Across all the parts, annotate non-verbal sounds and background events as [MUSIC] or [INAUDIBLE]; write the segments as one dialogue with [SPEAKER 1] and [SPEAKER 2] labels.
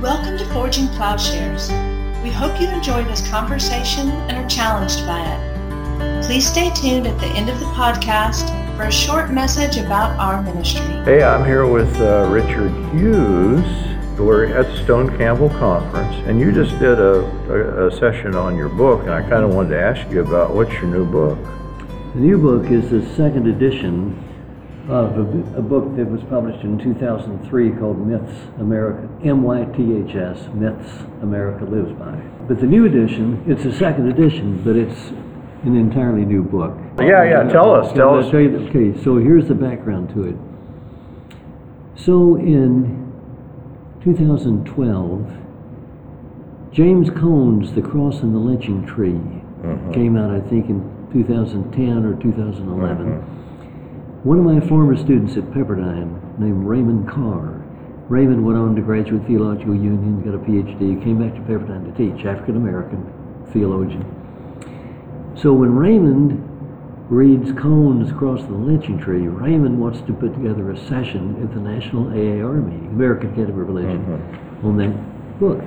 [SPEAKER 1] Welcome to Forging Plowshares. We hope you enjoy this conversation and are challenged by it. Please stay tuned at the end of the podcast for a short message about our ministry.
[SPEAKER 2] Hey, I'm here with uh, Richard Hughes. We're at the Stone Campbell Conference, and you just did a, a, a session on your book, and I kind of wanted to ask you about what's your new book?
[SPEAKER 3] The new book is the second edition of a, a, book that was published in 2003 called Myths America, M-Y-T-H-S, Myths America Lives By. But the new edition, it's a second edition, but it's an entirely new book.
[SPEAKER 2] Yeah, yeah, tell us, tell us.
[SPEAKER 3] Tell you, okay, so here's the background to it. So in 2012, James Cone's The Cross and the Lynching Tree mm-hmm. came out, I think, in 2010 or 2011. Mm-hmm one of my former students at Pepperdine, named Raymond Carr, Raymond went on to Graduate Theological Union, got a PhD, came back to Pepperdine to teach, African American theologian. So when Raymond reads Cone's Across the Lynching Tree, Raymond wants to put together a session at the National AAR meeting, American Academy of Religion, mm-hmm. on that book.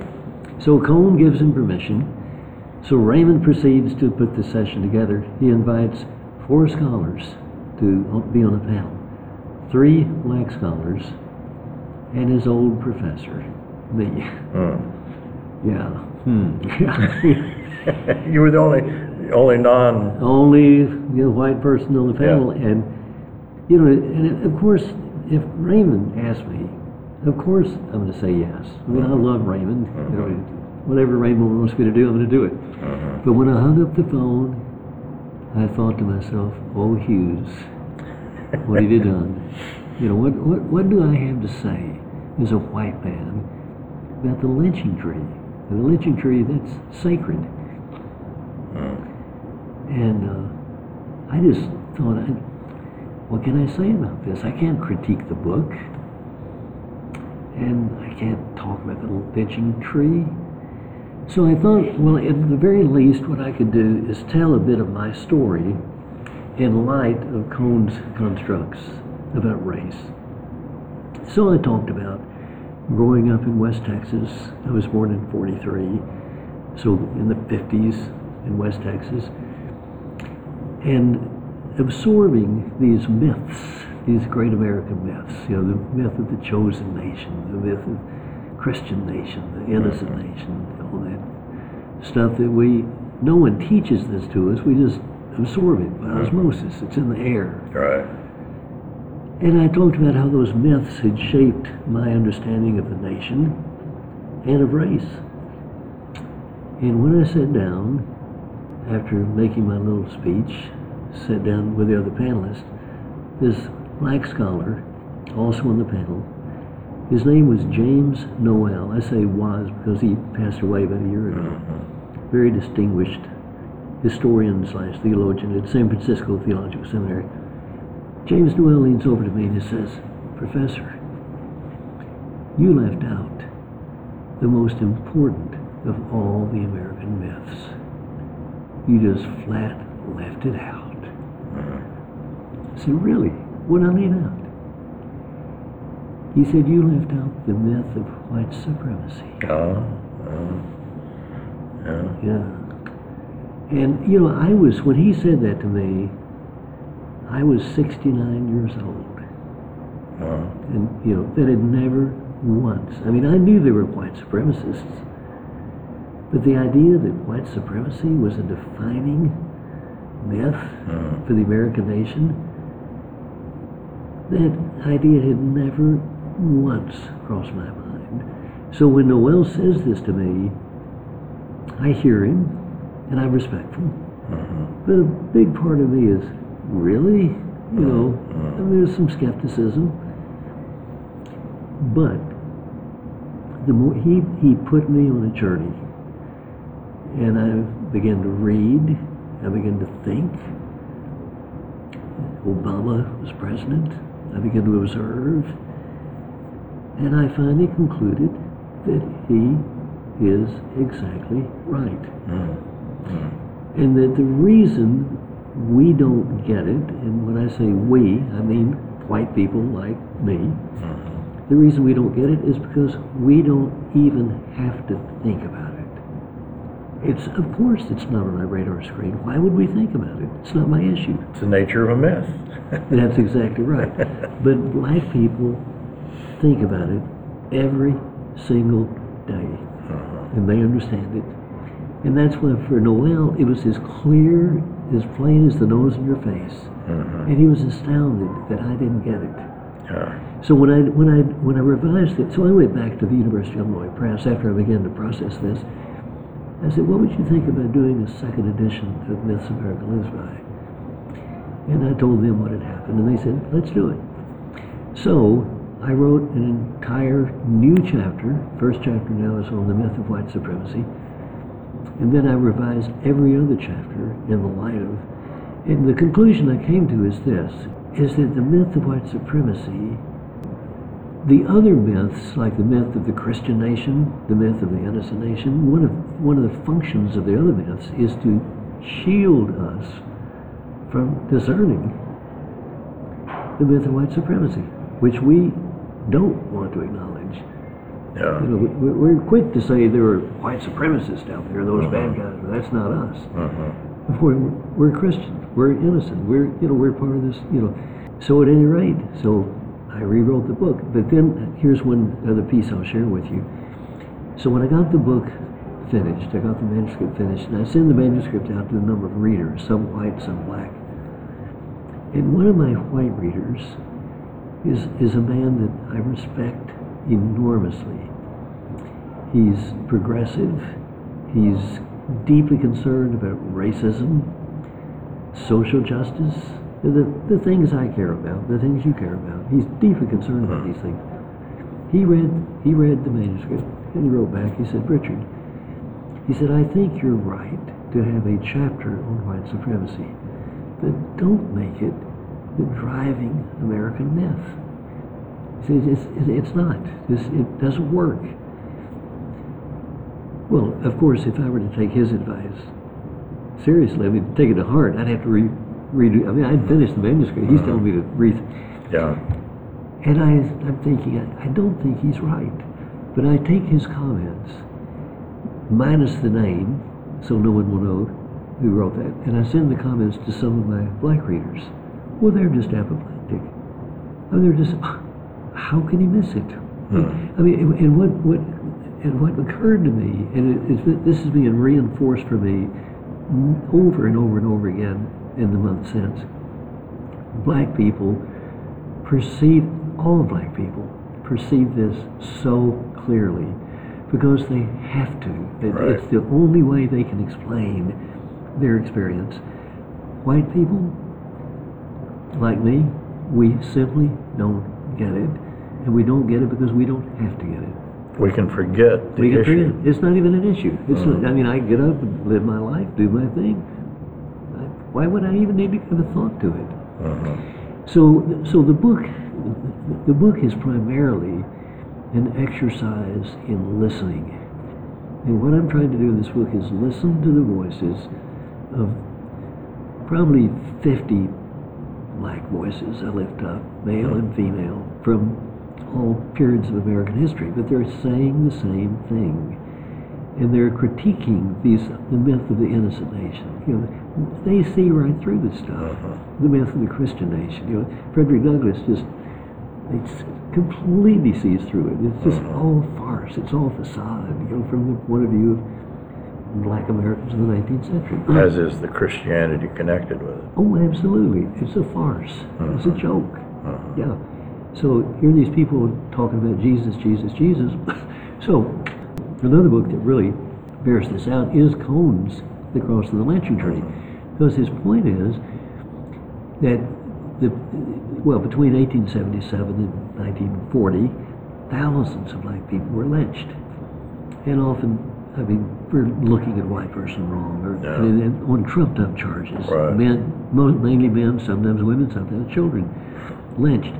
[SPEAKER 3] So Cone gives him permission. So Raymond proceeds to put the session together. He invites four scholars to be on a panel. Three black scholars and his old professor, me. Mm. Yeah.
[SPEAKER 2] Hmm. [LAUGHS] you were the only only non
[SPEAKER 3] only you know, white person on the panel, yeah. and you know, and of course, if Raymond asked me, of course I'm going to say yes. I mean, I mm-hmm. love Raymond. Mm-hmm. You know, mm-hmm. whatever Raymond wants me to do, I'm going to do it. Mm-hmm. But when I hung up the phone I thought to myself, oh Hughes, what have you done? You know, what, what, what do I have to say as a white man about the lynching tree? And the lynching tree, that's sacred. Hmm. And uh, I just thought, I, what can I say about this? I can't critique the book. And I can't talk about the lynching tree. So I thought, well, at the very least, what I could do is tell a bit of my story in light of Cone's constructs about race. So I talked about growing up in West Texas. I was born in 43, so in the 50s in West Texas, and absorbing these myths, these great American myths, you know, the myth of the chosen nation, the myth of Christian nation, the innocent nation, stuff that we, no one teaches this to us. We just absorb it by osmosis. It's in the air.
[SPEAKER 2] Right.
[SPEAKER 3] And I talked about how those myths had shaped my understanding of the nation and of race. And when I sat down, after making my little speech, sat down with the other panelists, this black scholar, also on the panel, his name was James Noel. I say was because he passed away about a year ago. Mm-hmm. Very distinguished historian slash theologian at San Francisco Theological Seminary. James Noel leans over to me and he says, Professor, you left out the most important of all the American myths. You just flat left it out. I said, Really? What I leave out? He said, You left out the myth of white supremacy.
[SPEAKER 2] Oh, oh. Yeah.
[SPEAKER 3] Yeah. And, you know, I was, when he said that to me, I was 69 years old. Oh. And, you know, that had never once, I mean, I knew there were white supremacists, but the idea that white supremacy was a defining myth mm. for the American nation, that idea had never once crossed my mind. So when Noel says this to me, I hear him and I'm respectful. Mm-hmm. But a big part of me is, really? You know, mm-hmm. and there's some skepticism. But the more he, he put me on a journey and I began to read, I began to think. Obama was president. I began to observe. And I finally concluded that he is exactly right. Mm. Mm. And that the reason we don't get it, and when I say we, I mean white people like me, mm. The reason we don't get it is because we don't even have to think about it. It's of course it's not on our radar screen. Why would we think about it? It's not my issue.
[SPEAKER 2] It's the nature of a myth. [LAUGHS]
[SPEAKER 3] That's exactly right. But black people think about it every single day, and they understand it. And that's why for Noel it was as clear, as plain as the nose in your face, mm-hmm. and he was astounded that I didn't get it.
[SPEAKER 2] Yeah.
[SPEAKER 3] So when I when I when I revised it, so I went back to the University of Illinois Press after I began to process this. I said, "What would you think about doing a second edition of Myths America Lives By?" And I told them what had happened, and they said, "Let's do it." So I wrote an entire new chapter. First chapter now is on the myth of white supremacy, and then I revised every other chapter in the light of. And the conclusion I came to is this: is that the myth of white supremacy the other myths, like the myth of the Christian nation, the myth of the innocent nation, one of one of the functions of the other myths is to shield us from discerning the myth of white supremacy, which we don't want to acknowledge.
[SPEAKER 2] Yeah.
[SPEAKER 3] You know, we- we're quick to say there are white supremacists out there, those bad guys, but that's not us.
[SPEAKER 2] Mhm.
[SPEAKER 3] We're, we're Christians. We're innocent. We're you know we're part of this. You know, so at any rate, so I rewrote the book. But then here's one other piece I'll share with you. So when I got the book finished, I got the manuscript finished, and I send the manuscript out to a number of readers, some white, some black. And one of my white readers is is a man that I respect enormously. He's progressive. He's deeply concerned about racism, social justice, the, the things I care about, the things you care about. He's deeply concerned about hmm. these things. He read he read the manuscript and he wrote back. He said, Richard, he said, I think you're right to have a chapter on white supremacy, but don't make it the driving American myth. Says, it's, it's, it's not. This, it doesn't work. Well, of course, if I were to take his advice seriously, I mean, take it to heart, I'd have to re- redo. I mean, I'd finished the manuscript. He's uh-huh. telling me to read.
[SPEAKER 2] Yeah.
[SPEAKER 3] And I, I'm thinking, I, I don't think he's right. But I take his comments, minus the name, so no one will know who wrote that, and I send the comments to some of my black readers. Well, they're just apoplectic. I mean, they're just, how can he miss it? Hmm. I mean, and, and what, what, and what occurred to me, and it, it's, this is being reinforced for me over and over and over again in the month since. Black people perceive, all black people perceive this so clearly because they have to. It-
[SPEAKER 2] Right.
[SPEAKER 3] It's the only way they can explain their experience. White people, like me, we simply don't get it. And we don't get it because we don't have to get it.
[SPEAKER 2] We can forget the
[SPEAKER 3] We can
[SPEAKER 2] issue.
[SPEAKER 3] forget. It's not even an issue. It's not, I mean, I get up and live my life, do my thing. I- Why would I even need to give a thought to it?
[SPEAKER 2] Mhm.
[SPEAKER 3] So, so the book, the book is primarily an exercise in listening. And what I'm trying to do in this book is listen to the voices of probably 50 black voices I lift up, male and female, from all periods of American history, but they're saying the same thing. And they're critiquing these the myth of the innocent nation. You know, they see right through this stuff. Uh-huh. The myth of the Christian nation. You know, Frederick Douglass just it's completely sees through it. It's just uh-huh. all farce. It's all facade. You know, from the point of view of black Americans of the 19th century.
[SPEAKER 2] As is the Christianity connected with it.
[SPEAKER 3] Oh, absolutely. It's a farce. It's a mm-hmm. joke. Mm-hmm. Yeah. So here are these people talking about Jesus, Jesus, Jesus. [LAUGHS] so another book that really bears this out is Cone's The Cross of the Lynching mm-hmm. Tree. Because his point is that the well, between 1877 and 1940, thousands of black people were lynched. And often, I mean, for looking at a white person wrong or
[SPEAKER 2] Yeah.
[SPEAKER 3] and- and on trumped up charges.
[SPEAKER 2] Right.
[SPEAKER 3] Men, mainly men, sometimes women, sometimes children, lynched.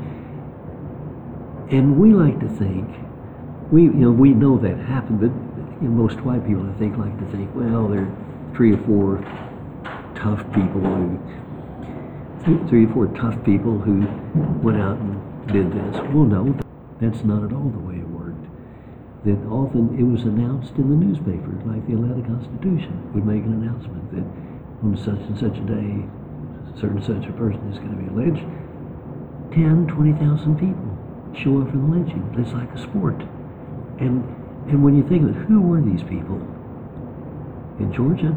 [SPEAKER 3] And we like to think, we you know we know that happened, but you know, most white people I think like to think, well, there are three or four tough people who three- three or four tough people who went out and did this. Well, no, That's not at all the way. That often it was announced in the newspaper, like the Atlanta Constitution would make an announcement that on such and such a day, certain such a person is going to be lynched. 10, 20,000 people show up for the lynching. It's like a sport. And and when you think of it, who were these people? In Georgia,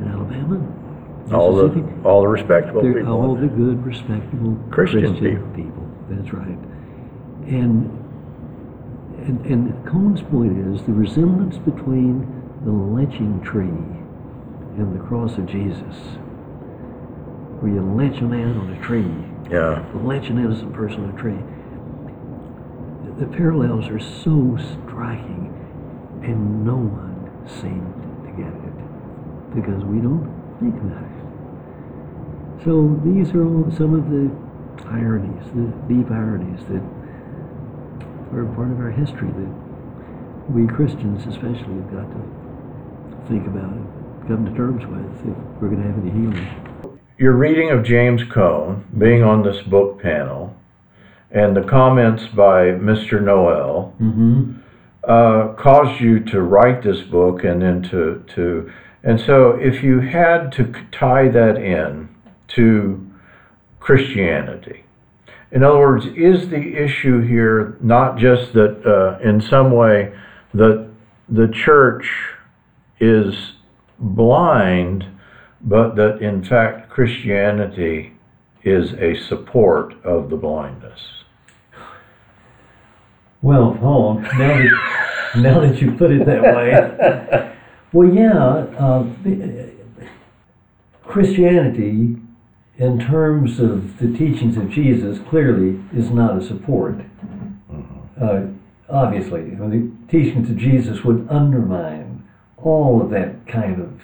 [SPEAKER 3] in Alabama,
[SPEAKER 2] All the, all the respectable
[SPEAKER 3] they're
[SPEAKER 2] people.
[SPEAKER 3] all the good, respectable
[SPEAKER 2] Christian
[SPEAKER 3] people. That's right. And, and and Cone's point is the resemblance between the lynching tree and the cross of Jesus, where you lynch a man on a tree,
[SPEAKER 2] Yeah.
[SPEAKER 3] lynch an innocent person on a tree. The parallels are so striking, and no one seemed to get it because we don't think about it. So these are all some of the ironies, the deep ironies that are part of our history that we Christians especially have got to think about and come to terms with if we're going to have any healing.
[SPEAKER 2] Your reading of James Cone, being on this book panel, and the comments by Mr. Noel
[SPEAKER 3] Mm-hmm.
[SPEAKER 2] uh, caused you to write this book and then to, to and so if you had to tie that in to Christianity, in other words, is the issue here not just that uh, in some way that the church is blind, but that in fact Christianity is a support of the blindness?
[SPEAKER 3] Well, Paul, now that, now that you put it that way, well, yeah, uh, Christianity, in terms of the teachings of Jesus, clearly is not a support. Uh, obviously, the teachings of Jesus would undermine all of that kind of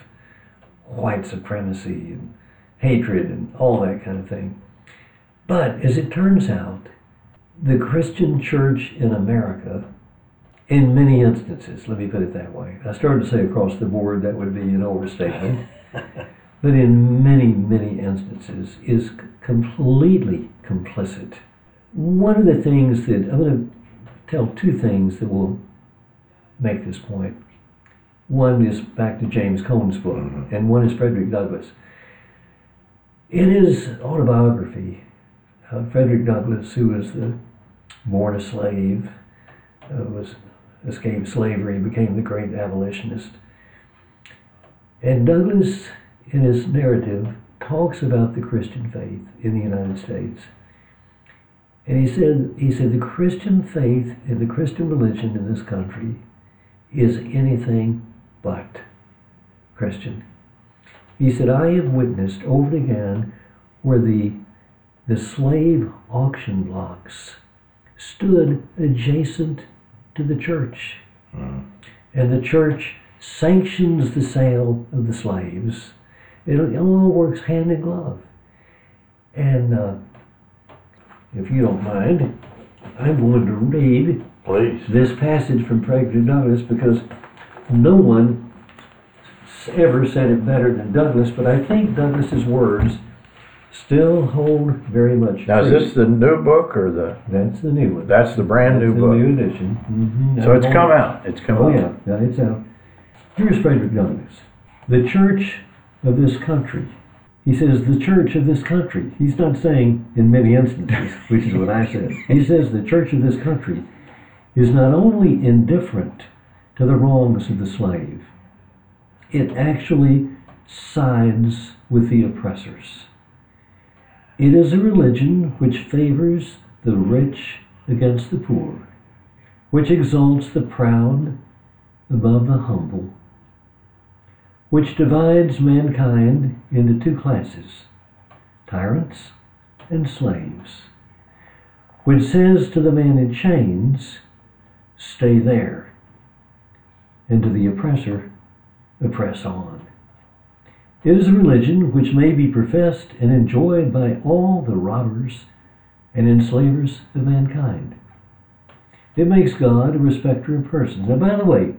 [SPEAKER 3] white supremacy and hatred and all that kind of thing. But as it turns out, the Christian church in America, in many instances, let me put it that way. I started to say across the board, that would be an overstatement. [LAUGHS] but in many, many instances, is completely complicit. One of the things that I'm going to tell two things that will make this point. One is back to James Cone's book,
[SPEAKER 2] Mhm.
[SPEAKER 3] and one is Frederick Douglass. In his autobiography, uh, Frederick Douglass, who was the born a slave, uh, was escaped slavery, became the great abolitionist. And Douglass, in his narrative, talks about the Christian faith in the United States. And he said, he said the Christian faith and the Christian religion in this country is anything but Christian. He said, I have witnessed over and again where the, the slave auction blocks stood adjacent to the church. Hmm. And the church sanctions the sale of the slaves. It, all works hand in glove. And uh, if you don't mind, I'm going to read
[SPEAKER 2] Please.
[SPEAKER 3] this passage from Frederick Douglass because no one ever said it better than Douglass, but I think Douglass's words still hold very much
[SPEAKER 2] Now, is this the new book or the?
[SPEAKER 3] That's the new one.
[SPEAKER 2] That's the brand new
[SPEAKER 3] That's
[SPEAKER 2] book.
[SPEAKER 3] the new edition. hmm
[SPEAKER 2] So it's come out. It's come
[SPEAKER 3] Oh
[SPEAKER 2] out.
[SPEAKER 3] yeah, yeah, it's out. Here's Frederick Douglass. The church of this country. He says the church of this country. He's not saying in many instances, [LAUGHS] which is what I said. He says the church of this country is not only indifferent to the wrongs of the slave, it actually sides with the oppressors. It is a religion which favors the rich against the poor, which exalts the proud above the humble, which divides mankind into two classes, tyrants and slaves, which says to the man in chains, stay there, and to the oppressor, oppress on. It is a religion which may be professed and enjoyed by all the robbers and enslavers of mankind. It makes God a respecter of persons. Now, by the way,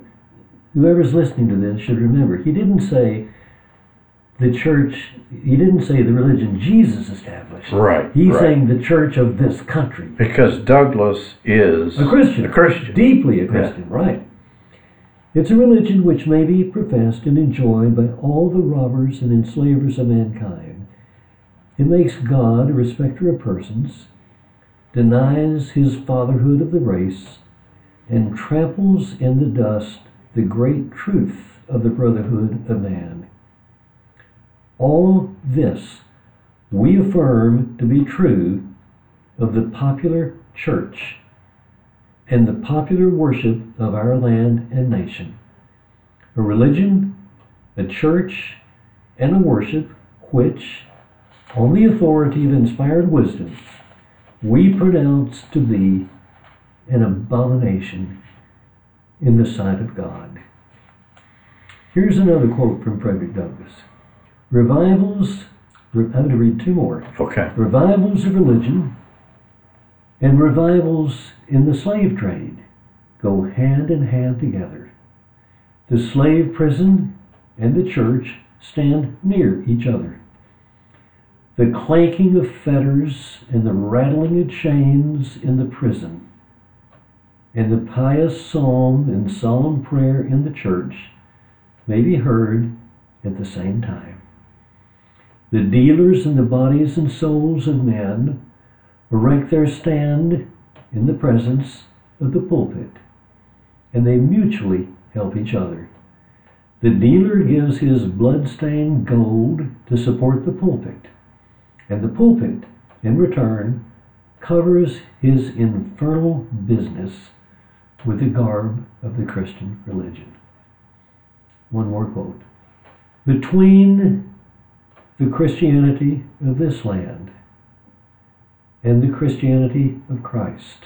[SPEAKER 3] whoever's listening to this should remember, he didn't say, the church, he didn't say the religion Jesus established.
[SPEAKER 2] Right.
[SPEAKER 3] He's
[SPEAKER 2] right.
[SPEAKER 3] saying the church of this country.
[SPEAKER 2] because Douglass is
[SPEAKER 3] A Christian.
[SPEAKER 2] A Christian.
[SPEAKER 3] Deeply a Christian, right. It's a religion which may be professed and enjoyed by all the robbers and enslavers of mankind. It makes God a respecter of persons, denies his fatherhood of the race, and tramples in the dust the great truth of the brotherhood of man. All this we affirm to be true of the popular church and the popular worship of our land and nation. A religion, a church, and a worship which, on the authority of inspired wisdom, we pronounce to be an abomination in the sight of God. Here's another quote from Frederick Douglass Revivals, I'm going to read two more.
[SPEAKER 2] Okay.
[SPEAKER 3] Revivals of religion and revivals in the slave trade go hand in hand together. The slave prison and the church stand near each other. The clanking of fetters and the rattling of chains in the prison, and the pious psalm and solemn prayer in the church may be heard at the same time. The dealers in the bodies and souls of men erect their stand in the presence of the pulpit, and they mutually help each other. The dealer gives his blood-stained gold to support the pulpit, and the pulpit, in return, covers his infernal business with the garb of the Christian religion. One more quote. Between the Christianity of this land and the Christianity of Christ,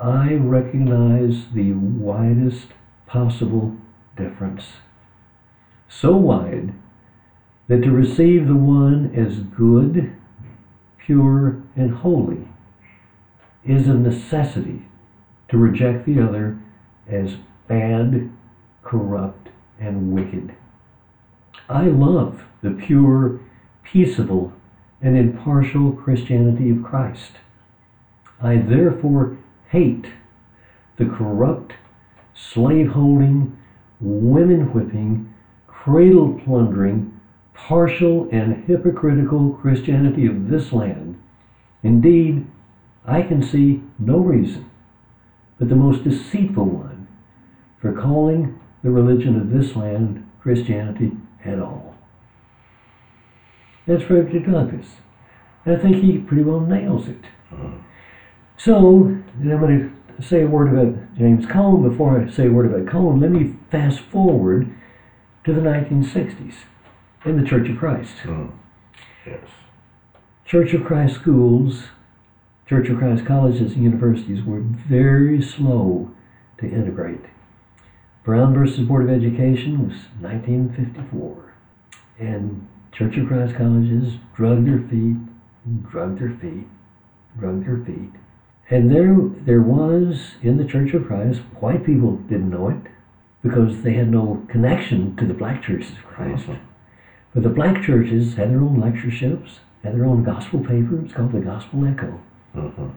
[SPEAKER 3] I recognize the widest possible difference. So wide that to receive the one as good, pure, and holy is a necessity to reject the other as bad, corrupt, and wicked. I love the pure, peaceable, and impartial Christianity of Christ. I therefore hate the corrupt, slave holding, women whipping, cradle plundering, partial, and hypocritical Christianity of this land. Indeed, I can see no reason but the most deceitful one for calling the religion of this land Christianity at all. That's Frederick Douglass. And I think he pretty well nails it. Hmm. So, then I'm going to say a word about James Cone. Before I say a word about Cone, let me fast forward to the 1960s in the Church of Christ. Hmm.
[SPEAKER 2] Yes.
[SPEAKER 3] Church of Christ schools, Church of Christ colleges and universities were very slow to integrate. Brown versus Board of Education was 1954. And Church of Christ colleges drug their feet, drug their feet, drug their feet. And there, there was in the Church of Christ, white people didn't know it because they had no connection to the black churches of Christ. Uh-huh. But the black churches had their own lectureships, had their own gospel paper. It's called the Gospel Echo.
[SPEAKER 2] Mhm.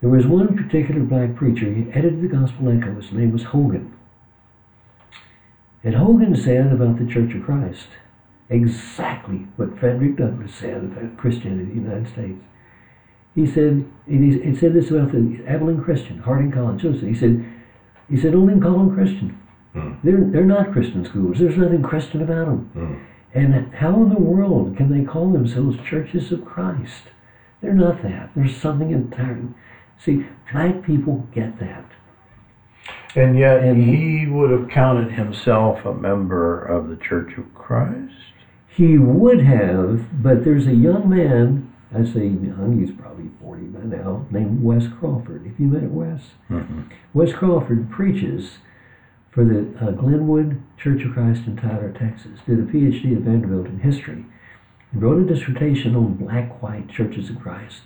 [SPEAKER 3] There was one particular black preacher, he edited the Gospel Echo. His name was Hogan. And Hogan said about the Church of Christ exactly what Frederick Douglass said about Christianity in the United States. He said, and he, said this about the Abilene Christian, Harding College. He said, he said, don't even call them Christian.
[SPEAKER 2] Mm.
[SPEAKER 3] They're, they're not Christian schools. There's nothing Christian about them.
[SPEAKER 2] Mm.
[SPEAKER 3] And how in the world can they call themselves churches of Christ? They're not that. There's something entirely. See, black people get that.
[SPEAKER 2] And yet
[SPEAKER 3] And-
[SPEAKER 2] he would have counted himself a member of the Church of Christ.
[SPEAKER 3] He would have, but there's a young man, I say young, he's probably 40 by now, named Wes Crawford. Have you met Wes?
[SPEAKER 2] Mhm.
[SPEAKER 3] Wes Crawford preaches for the uh, Glenwood Church of Christ in Tyler, Texas. Did a PhD at Vanderbilt in history. Wrote a dissertation on black white churches of Christ.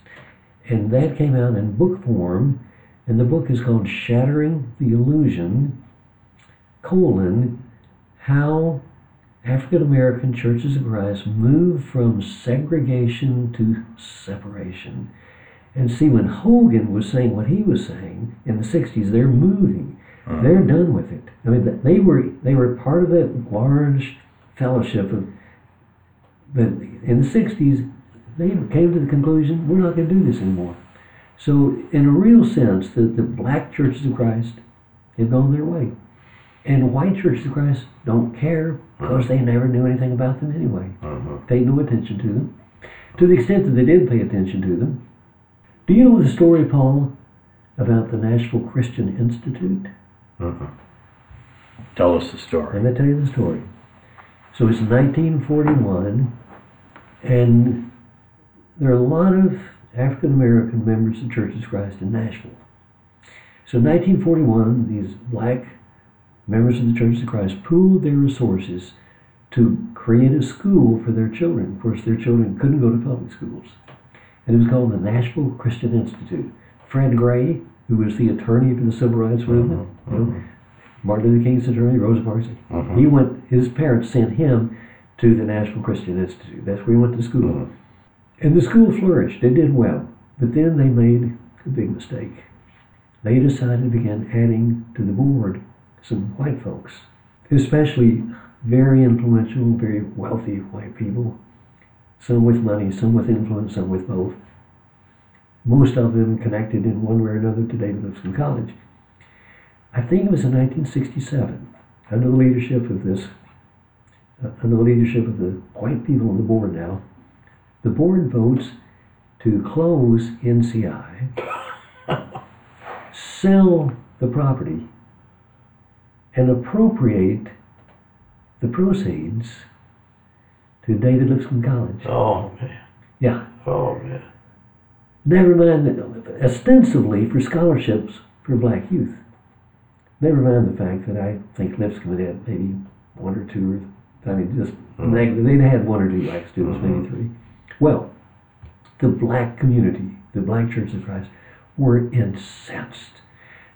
[SPEAKER 3] And that came out in book form. And the book is called Shattering the Illusion, colon, how African American churches of Christ move from segregation to separation. And see, when Hogan was saying what he was saying in the 60s, they're moving.
[SPEAKER 2] Mm.
[SPEAKER 3] They're done with it. I mean, they were they were part of that large fellowship of. But in the 60s, they came to the conclusion we're not going to do this anymore. So, in a real sense, the, the black churches of Christ have gone their way. And white churches of Christ don't care because they never knew anything about them anyway.
[SPEAKER 2] Mhm.
[SPEAKER 3] Paid no attention to them. To the extent that they did pay attention to them. Do you know the story, Paul, about the Nashville Christian Institute?
[SPEAKER 2] Mhm. Tell us the story.
[SPEAKER 3] Let me tell you the story. So it's 1941, and there are a lot of African American members of Church of Christ in Nashville. So in 1941, these black members of the Church of Christ pooled their resources to create a school for their children. Of course, their children couldn't go to public schools. And it was called the Nashville Christian Institute. Fred Gray, who was the attorney for the Civil Rights Movement, you know, Martin Luther King's attorney, Rosa Parks,
[SPEAKER 2] Mhm.
[SPEAKER 3] he went, his parents sent him to the Nashville Christian Institute. That's where he went to school.
[SPEAKER 2] Mhm.
[SPEAKER 3] And the school flourished. It did well. But then they made a big mistake. They decided to begin adding to the board some white folks, especially very influential, very wealthy white people. Some with money, some with influence, some with both. Most of them connected in one way or another to David Lipscomb College. I think it was in 1967, under the leadership of this, uh, under the leadership of the white people on the board now, the board votes to close NCI, [LAUGHS] sell the property, and appropriate the proceeds to David Lipscomb College.
[SPEAKER 2] Oh man.
[SPEAKER 3] Yeah.
[SPEAKER 2] Oh man.
[SPEAKER 3] Never mind that ostensibly for scholarships for black youth. Never mind the fact that I think Lipscomb had maybe one or two, or I mean, just
[SPEAKER 2] Mhm.
[SPEAKER 3] neg- they'd had one or two black students, maybe
[SPEAKER 2] Mhm.
[SPEAKER 3] three. Well, the black community, the black Church of Christ, were incensed.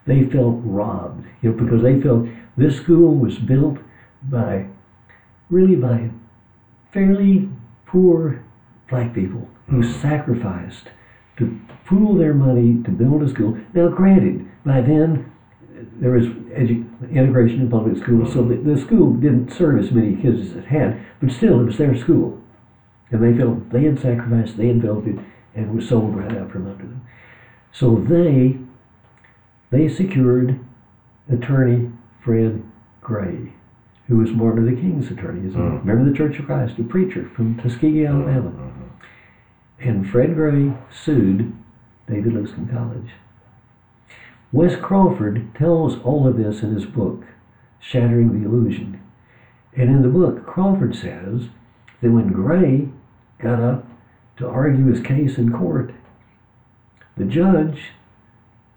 [SPEAKER 3] They felt robbed, you know, because they felt this school was built by, really by fairly poor black people who
[SPEAKER 2] Mhm.
[SPEAKER 3] sacrificed to pool their money to build a school. Now, granted, by then there was edu- integration in public schools, so the, the school didn't serve as many kids as it had, but still, it was their school. And they felt they had sacrificed, they had built it, and it was sold right out from under them. So they they secured attorney Fred Gray, who was Martin Luther King's attorney. He's a
[SPEAKER 2] Mm.
[SPEAKER 3] member of the Church of Christ, a preacher from Tuskegee, Alabama. And Fred Gray sued David Lipscomb College. Wes Crawford tells all of this in his book, Shattering the Illusion. And in the book, Crawford says that when Gray got up to argue his case in court, the judge,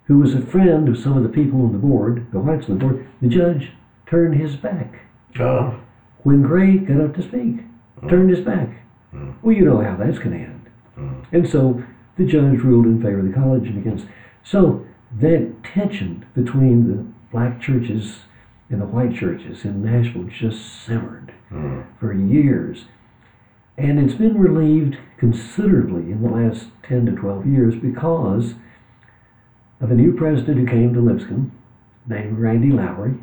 [SPEAKER 3] who was a friend of some of the people on the board, the whites on the board, the judge turned his back
[SPEAKER 2] Oh.
[SPEAKER 3] when Gray got up to speak, turned his back.
[SPEAKER 2] Mm.
[SPEAKER 3] Well, you know how that's going to end.
[SPEAKER 2] Mm.
[SPEAKER 3] And so the judge ruled in favor of the college and against. So that tension between the black churches and the white churches in Nashville just simmered
[SPEAKER 2] Mm.
[SPEAKER 3] for years. And it's been relieved considerably in the last 10 to 12 years because of a new president who came to Lipscomb named Randy Lowry,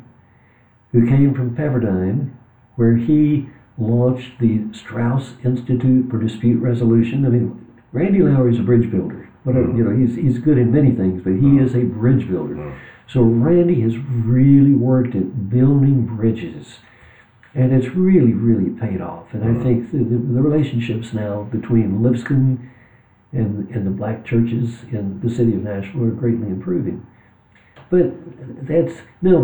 [SPEAKER 3] who came from Pepperdine, where he launched the Strauss Institute for Dispute Resolution. I mean, Randy Lowry's a bridge builder. Whatever, you know, he's, he's good in many things, but he is a bridge builder.
[SPEAKER 2] Mm.
[SPEAKER 3] So Randy has really worked at building bridges, and it's really, really paid off. And I
[SPEAKER 2] Mhm.
[SPEAKER 3] think the, the, the relationships now between Lipscomb and, and the black churches in the city of Nashville are greatly improving. But that's no.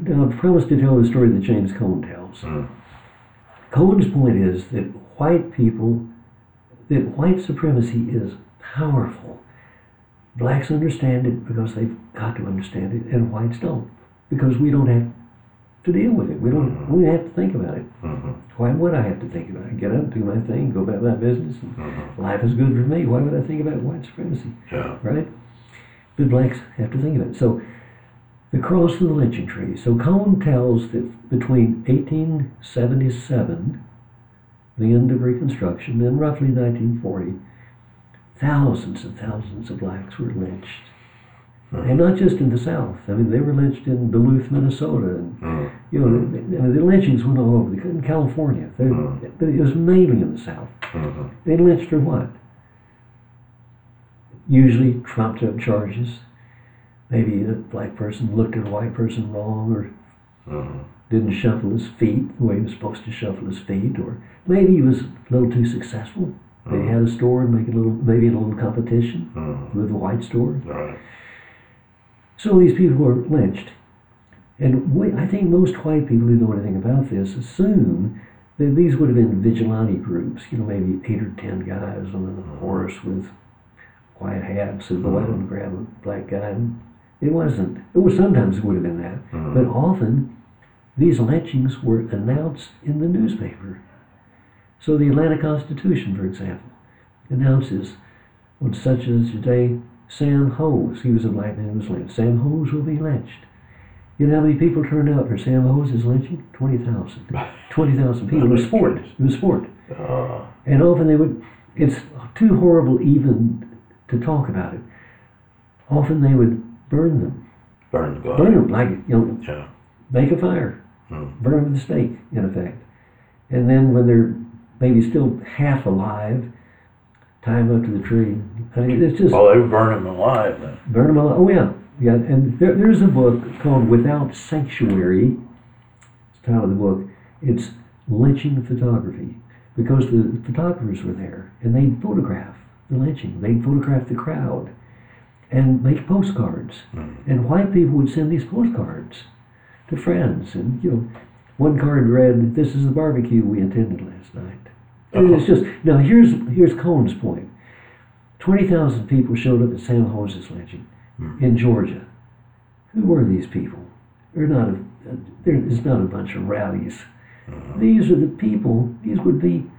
[SPEAKER 3] no I promised to tell the story that James Cone tells.
[SPEAKER 2] Mm.
[SPEAKER 3] Cone's point is that white people, that white supremacy is powerful. Blacks understand it because they've got to understand it, and whites don't because we don't have to deal with it. We don't. We don't have to think about it.
[SPEAKER 2] Mhm.
[SPEAKER 3] Why would I have to think about it? Get up, do my thing, go about my business. And
[SPEAKER 2] Mhm.
[SPEAKER 3] life is good for me. Why would I think about white supremacy?
[SPEAKER 2] Yeah.
[SPEAKER 3] right? But blacks have to think about it. So the cross of the lynching tree. So Cone tells that between 1877, the end of Reconstruction, and roughly 1940, thousands and thousands of blacks were lynched. And not just in the South. I mean, they were lynched in Duluth, Minnesota, and
[SPEAKER 2] Mm.
[SPEAKER 3] you know, the, I mean, the lynchings went all over. In California, they,
[SPEAKER 2] Mm.
[SPEAKER 3] but it was mainly in the South.
[SPEAKER 2] Mhm.
[SPEAKER 3] They lynched for what? Usually trumped up charges. Maybe a black person looked at a white person wrong, or
[SPEAKER 2] Mhm.
[SPEAKER 3] didn't shuffle his feet the way he was supposed to shuffle his feet, or maybe he was a little too successful. They had a store and make a little, maybe a little competition
[SPEAKER 2] Mhm.
[SPEAKER 3] with the white store.
[SPEAKER 2] Right.
[SPEAKER 3] So these people were lynched. And we, I think most white people who know anything about this assume that these would have been vigilante groups, you know, maybe eight or ten guys on a horse with white hats and go out and grab a black guy. And it wasn't. It was sometimes it would have been that.
[SPEAKER 2] Mhm.
[SPEAKER 3] But often these lynchings were announced in the newspaper. So the Atlanta Constitution, for example, announces on such as today, Sam Hose, he was a black man who was lynched. Sam Hose will be lynched. You know how many people turned out for Sam Hose's lynching? 20,000. [LAUGHS] 20,000 people. It was sport. It was sport.
[SPEAKER 2] Uh,
[SPEAKER 3] And often they would, it's too horrible even to talk about it. Often they would burn them.
[SPEAKER 2] burn the
[SPEAKER 3] Burn them, like, you know,
[SPEAKER 2] Yeah.
[SPEAKER 3] make a fire.
[SPEAKER 2] Mm.
[SPEAKER 3] Burn them with a stake, in effect. And then when they're maybe still half alive, tie them up to the tree. I mean, it's just
[SPEAKER 2] Well, they would burn him alive then.
[SPEAKER 3] burn them alive. Oh, yeah. Yeah, and there, there's a book called Without Sanctuary. It's the title of the book. It's lynching photography because the photographers were there and they'd photograph the lynching. They'd photograph the crowd and make postcards.
[SPEAKER 2] Mm.
[SPEAKER 3] And white people would send these postcards to friends. And, you know, one card read, This is the barbecue we attended last night. And uh-huh. it's just, now here's, here's Cone's point. point 20,000 people showed up at Sam Hose's lynching hmm. in Georgia. Who were these people? They're not a, they're, it's not a bunch of rowdies. Uh-huh. These are the people, these would be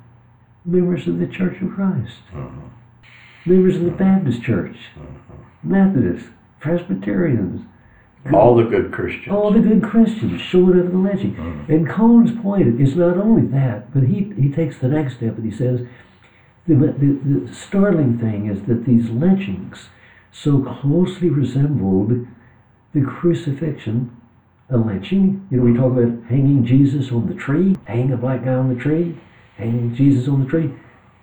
[SPEAKER 3] members of the Church of Christ,
[SPEAKER 2] Mhm.
[SPEAKER 3] members of the Baptist Church, Methodists, Presbyterians,
[SPEAKER 2] All the good Christians.
[SPEAKER 3] all the good Christians showing up at the lynching. Mm. And Cone's point is not only that, but he, he takes the next step and he says the, the, the startling thing is that these lynchings so closely resembled the crucifixion, a lynching. You know, we talk about hanging Jesus on the tree, hanging a black guy on the tree, hanging Jesus on the tree,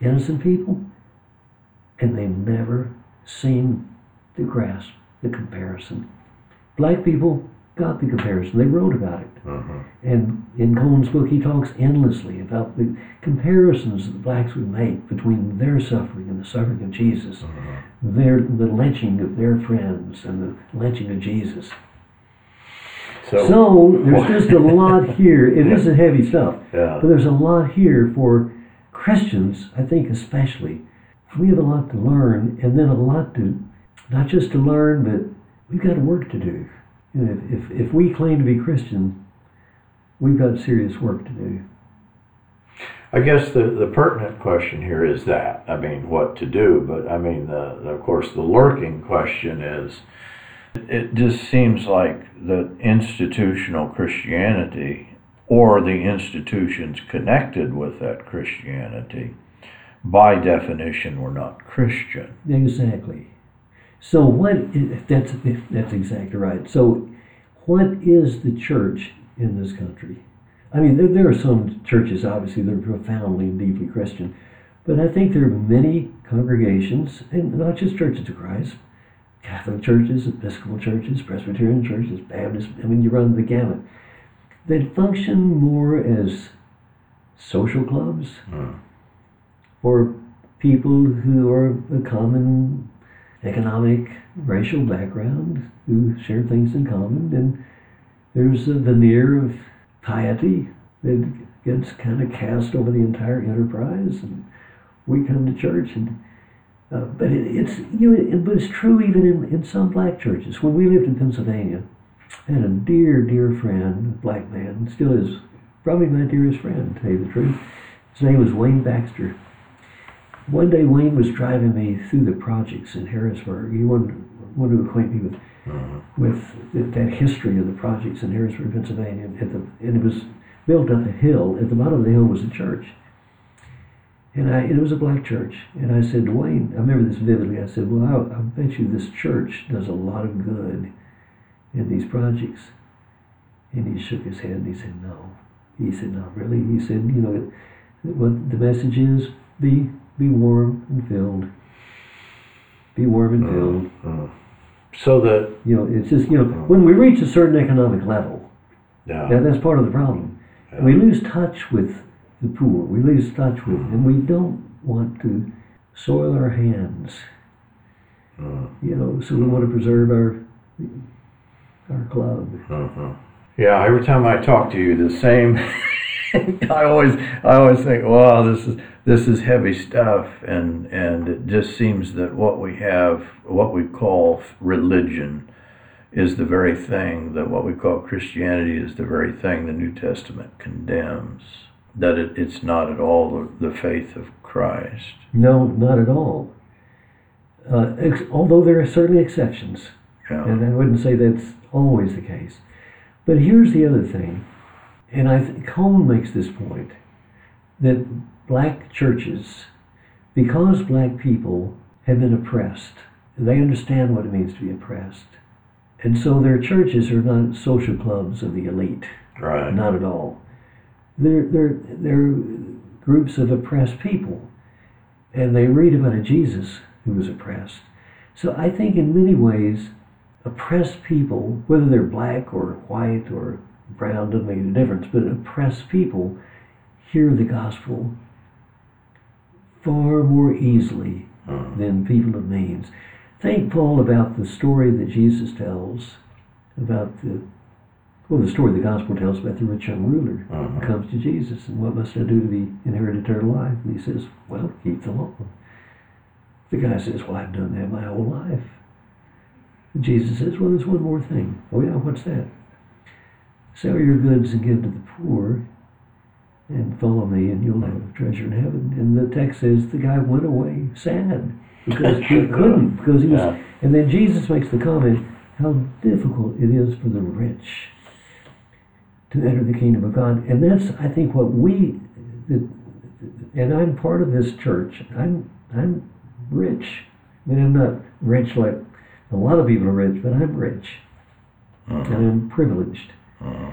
[SPEAKER 3] innocent people. And they never seem to grasp the comparison. Black people got the comparison. They wrote about it.
[SPEAKER 2] Mhm.
[SPEAKER 3] And in Cone's book, he talks endlessly about the comparisons that the blacks would make between their suffering and the suffering of Jesus, their the lynching of their friends and the lynching of Jesus.
[SPEAKER 2] So,
[SPEAKER 3] So there's just a lot [LAUGHS] here. It isn't heavy stuff,
[SPEAKER 2] yeah.
[SPEAKER 3] but there's a lot here for Christians, I think especially. We have a lot to learn, and then a lot to not just to learn, but we've got work to do. You know, if, if, if we claim to be Christian, we've got serious work to do.
[SPEAKER 2] I guess the, the pertinent question here is that. I mean, what to do, but I mean, the, the- of course, the lurking question is it just seems like that institutional Christianity or the institutions connected with that Christianity, by definition, were not Christian.
[SPEAKER 3] Exactly. So what? That's that's exactly right. So, what is the church in this country? I mean, there, there are some churches, obviously, that are profoundly and deeply Christian, but I think there are many congregations, and not just churches of Christ, Catholic churches, Episcopal churches, Presbyterian churches, Baptist. I mean, you run the gamut that function more as social clubs
[SPEAKER 2] Hmm.
[SPEAKER 3] for people who are a common economic, racial background, who share things in common, and there's a veneer of piety that gets kind of cast over the entire enterprise, and we come to church, and uh, but it, it's you know, it, but it's true even in, in some black churches. When we lived in Pennsylvania, I had a dear, dear friend, a black man, still is probably my dearest friend, to tell you the truth. His name was Wayne Baxter. One day Wayne was driving me through the projects in Harrisburg. He wanted, wanted to acquaint me with uh-huh. with th- that history of the projects in Harrisburg, Pennsylvania. At the, and it was built up a hill. At the bottom of the hill was a church. And I, it was a black church. And I said, Wayne, I remember this vividly. I said, well, I, I bet you this church does a lot of good in these projects. And he shook his head and he said, no. He said, not really. He said, you know, what the message is, be, be warm and filled. Be warm and filled.
[SPEAKER 2] So that
[SPEAKER 3] You know, it's just, you know, when we reach a certain economic level,
[SPEAKER 2] yeah,
[SPEAKER 3] that, that's part of the problem.
[SPEAKER 2] Yeah.
[SPEAKER 3] We lose touch with the poor. We lose touch with, and we don't want to soil our hands.
[SPEAKER 2] Mm.
[SPEAKER 3] You know, so we want to preserve our our club.
[SPEAKER 2] Mhm. Yeah, every time I talk to you, the same. [LAUGHS] [LAUGHS] I always, I always think, wow, this is this is heavy stuff, and and it just seems that what we have, what we call religion, is the very thing that what we call Christianity is the very thing the New Testament condemns. That it, it's not at all the, the faith of Christ.
[SPEAKER 3] No, not at all. Uh, ex- although there are certainly exceptions,
[SPEAKER 2] Yeah.
[SPEAKER 3] and I wouldn't say that's always the case. But here's the other thing, and I think Cone makes this point that black churches, because black people have been oppressed, they understand what it means to be oppressed. And so their churches are not social clubs of the elite,
[SPEAKER 2] Right.
[SPEAKER 3] not at all. They're, they're, they're groups of oppressed people, and they read about a Jesus who was oppressed. So I think in many ways, oppressed people, whether they're black or white or brown, doesn't make any difference, but oppressed people hear the gospel far more easily
[SPEAKER 2] Mm.
[SPEAKER 3] than people of means. Think, Paul, about the story that Jesus tells about the, well, the story the gospel tells about the rich young ruler who
[SPEAKER 2] Mhm.
[SPEAKER 3] comes to Jesus and what must I do to be inherit eternal life? And he says, well, keep the law. The guy says, well, I've done that my whole life. And Jesus says, well, there's one more thing. Oh, yeah, what's that? Sell your goods and give to the poor and follow me and you'll have a treasure in heaven. And the text says the guy went away sad because he [LAUGHS] couldn't, because he was,
[SPEAKER 2] Yeah.
[SPEAKER 3] and then Jesus makes the comment how difficult it is for the rich to enter the kingdom of God. And that's, I think, what we, and I'm part of this church. I'm, I'm rich. I mean, I'm not rich like a lot of people are rich, but I'm rich. And uh-huh. I'm privileged.
[SPEAKER 2] Mhm.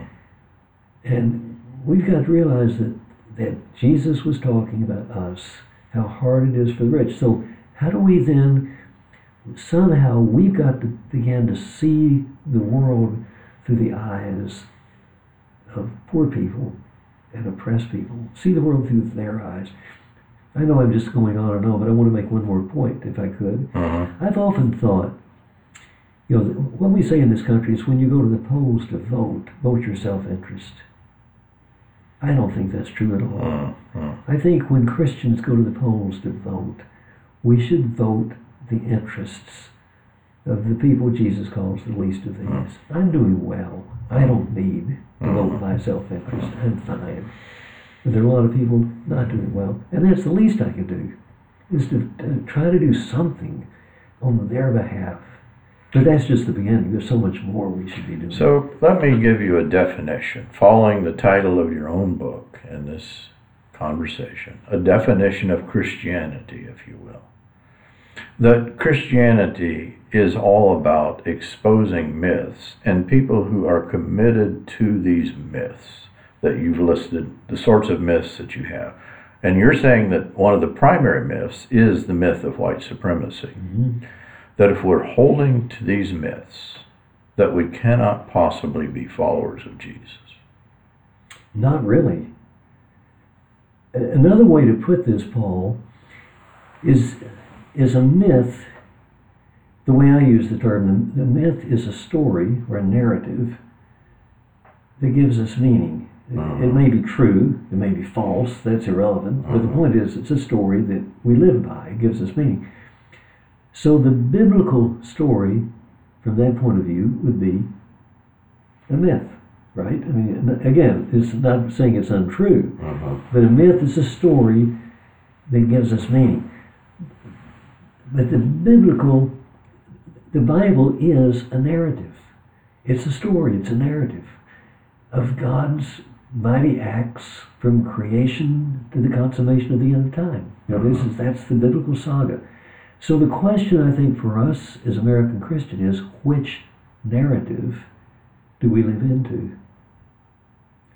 [SPEAKER 3] And we've got to realize that, that Jesus was talking about us, how hard it is for the rich. So, how do we then, somehow, we've got to begin to see the world through the eyes of poor people and oppressed people, see the world through their eyes. I know I'm just going on and on, but I want to make one more point, if I could.
[SPEAKER 2] Mhm.
[SPEAKER 3] I've often thought, you know, what we say in this country is when you go to the polls to vote, vote your self interest. I don't think that's true at all.
[SPEAKER 2] Mhm.
[SPEAKER 3] I think when Christians go to the polls to vote, we should vote the interests of the people Jesus calls the least of mm. these. I'm doing well. I mm. don't need to vote my self interest. I'm fine. But there are a lot of people not doing well. And that's the least I can do, is to, to try to do something on their behalf. But that's just the beginning. There's so much more we should be doing.
[SPEAKER 2] So let me give you a definition, following the title of your own book in this conversation, a definition of Christianity, if you will. That Christianity is all about exposing myths and people who are committed to these myths that you've listed, the sorts of myths that you have. And you're saying that one of the primary myths is the myth of white supremacy mm-hmm. That if we're holding to these myths, that we cannot possibly be followers of Jesus.
[SPEAKER 3] Not really. Another way to put this, Paul, is is a myth. The way I use the term, the, myth is a story or a narrative that gives us meaning. It- It mm-hmm. may be true, it may be false, that's irrelevant, but the mm-hmm. point is it's a story that we live by, it gives us meaning. So the biblical story, from that point of view, would be a myth, right? I mean, again, it's not saying it's untrue, uh-huh. but a myth is a story that gives us meaning. But the biblical, the Bible is a narrative. It's a story, it's a narrative of God's mighty acts from creation to the consummation of the end of time. Know, this uh-huh. is that's the biblical saga. So the question I think for us as American Christian is which narrative do we live into?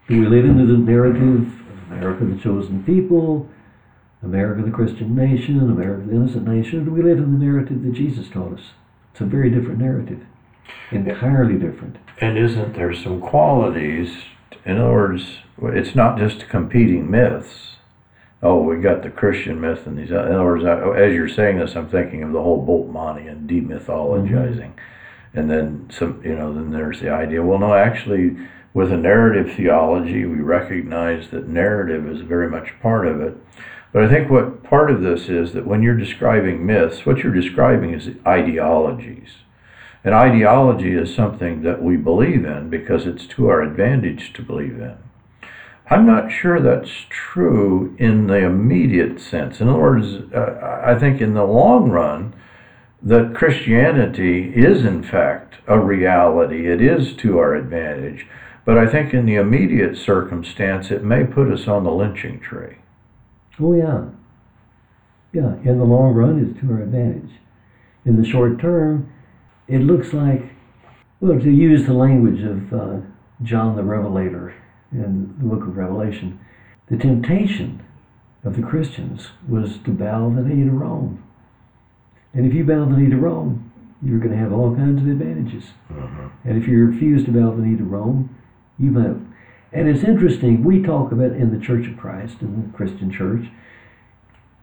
[SPEAKER 3] Do we live into the narrative of America the chosen people, America the Christian nation, America the innocent nation, or do we live in the narrative that Jesus taught us? It's a very different narrative. Entirely different.
[SPEAKER 2] And isn't there some qualities? In other words, it's not just competing myths. Oh, we got the Christian myth and these. In other words, as you're saying this, I'm thinking of the whole Bultmannian demythologizing, mm-hmm. and then some. You know, then there's the idea. Well, no, actually, with a narrative theology, we recognize that narrative is very much part of it. But I think what part of this is that when you're describing myths, what you're describing is ideologies. An ideology is something that we believe in because it's to our advantage to believe in. I'm not sure that's true in the immediate sense. In other words, uh, I think in the long run, that Christianity is in fact a reality. It is to our advantage. But I think in the immediate circumstance, it may put us on the lynching tree.
[SPEAKER 3] Oh, yeah. Yeah, in the long run, it's to our advantage. In the short term, it looks like, well, to use the language of uh, John the Revelator in the book of Revelation, the temptation of the Christians was to bow the knee to Rome. And if you bow the knee to Rome, you're going to have all kinds of advantages. Uh-huh. And if you refuse to bow the knee to Rome, you have. And it's interesting, we talk about in the Church of Christ, in the Christian church,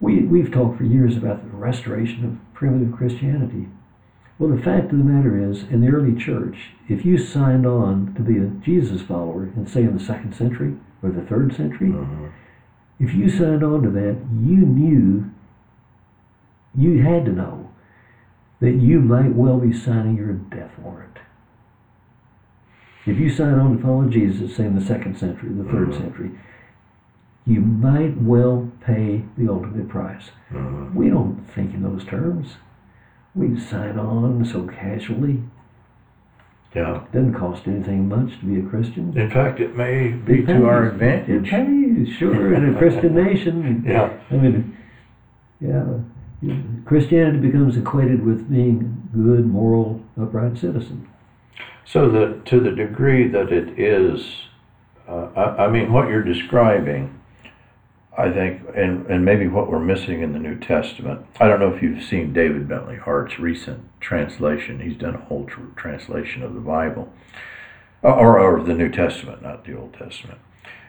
[SPEAKER 3] we, we've talked for years about the restoration of primitive Christianity. Well, the fact of the matter is, in the early church, if you signed on to be a Jesus follower, and say in the second century or the third century, uh-huh. if you signed on to that, you knew, you had to know that you might well be signing your death warrant. If you sign on to follow Jesus, say in the second century, the 3rd uh-huh. century, you might well pay the ultimate price. Uh-huh. We don't think in those terms we sign on so casually.
[SPEAKER 2] Yeah.
[SPEAKER 3] It doesn't cost anything much to be a Christian.
[SPEAKER 2] In fact, it may be it to our advantage.
[SPEAKER 3] Pays, sure, [LAUGHS] in a Christian nation.
[SPEAKER 2] Yeah.
[SPEAKER 3] I mean, yeah. Christianity becomes equated with being good, moral, upright citizen.
[SPEAKER 2] So that to the degree that it is, uh, I, I mean, what you're describing I think, and, and maybe what we're missing in the New Testament. I don't know if you've seen David Bentley Hart's recent translation. He's done a whole tr- translation of the Bible, uh, or, or the New Testament, not the Old Testament.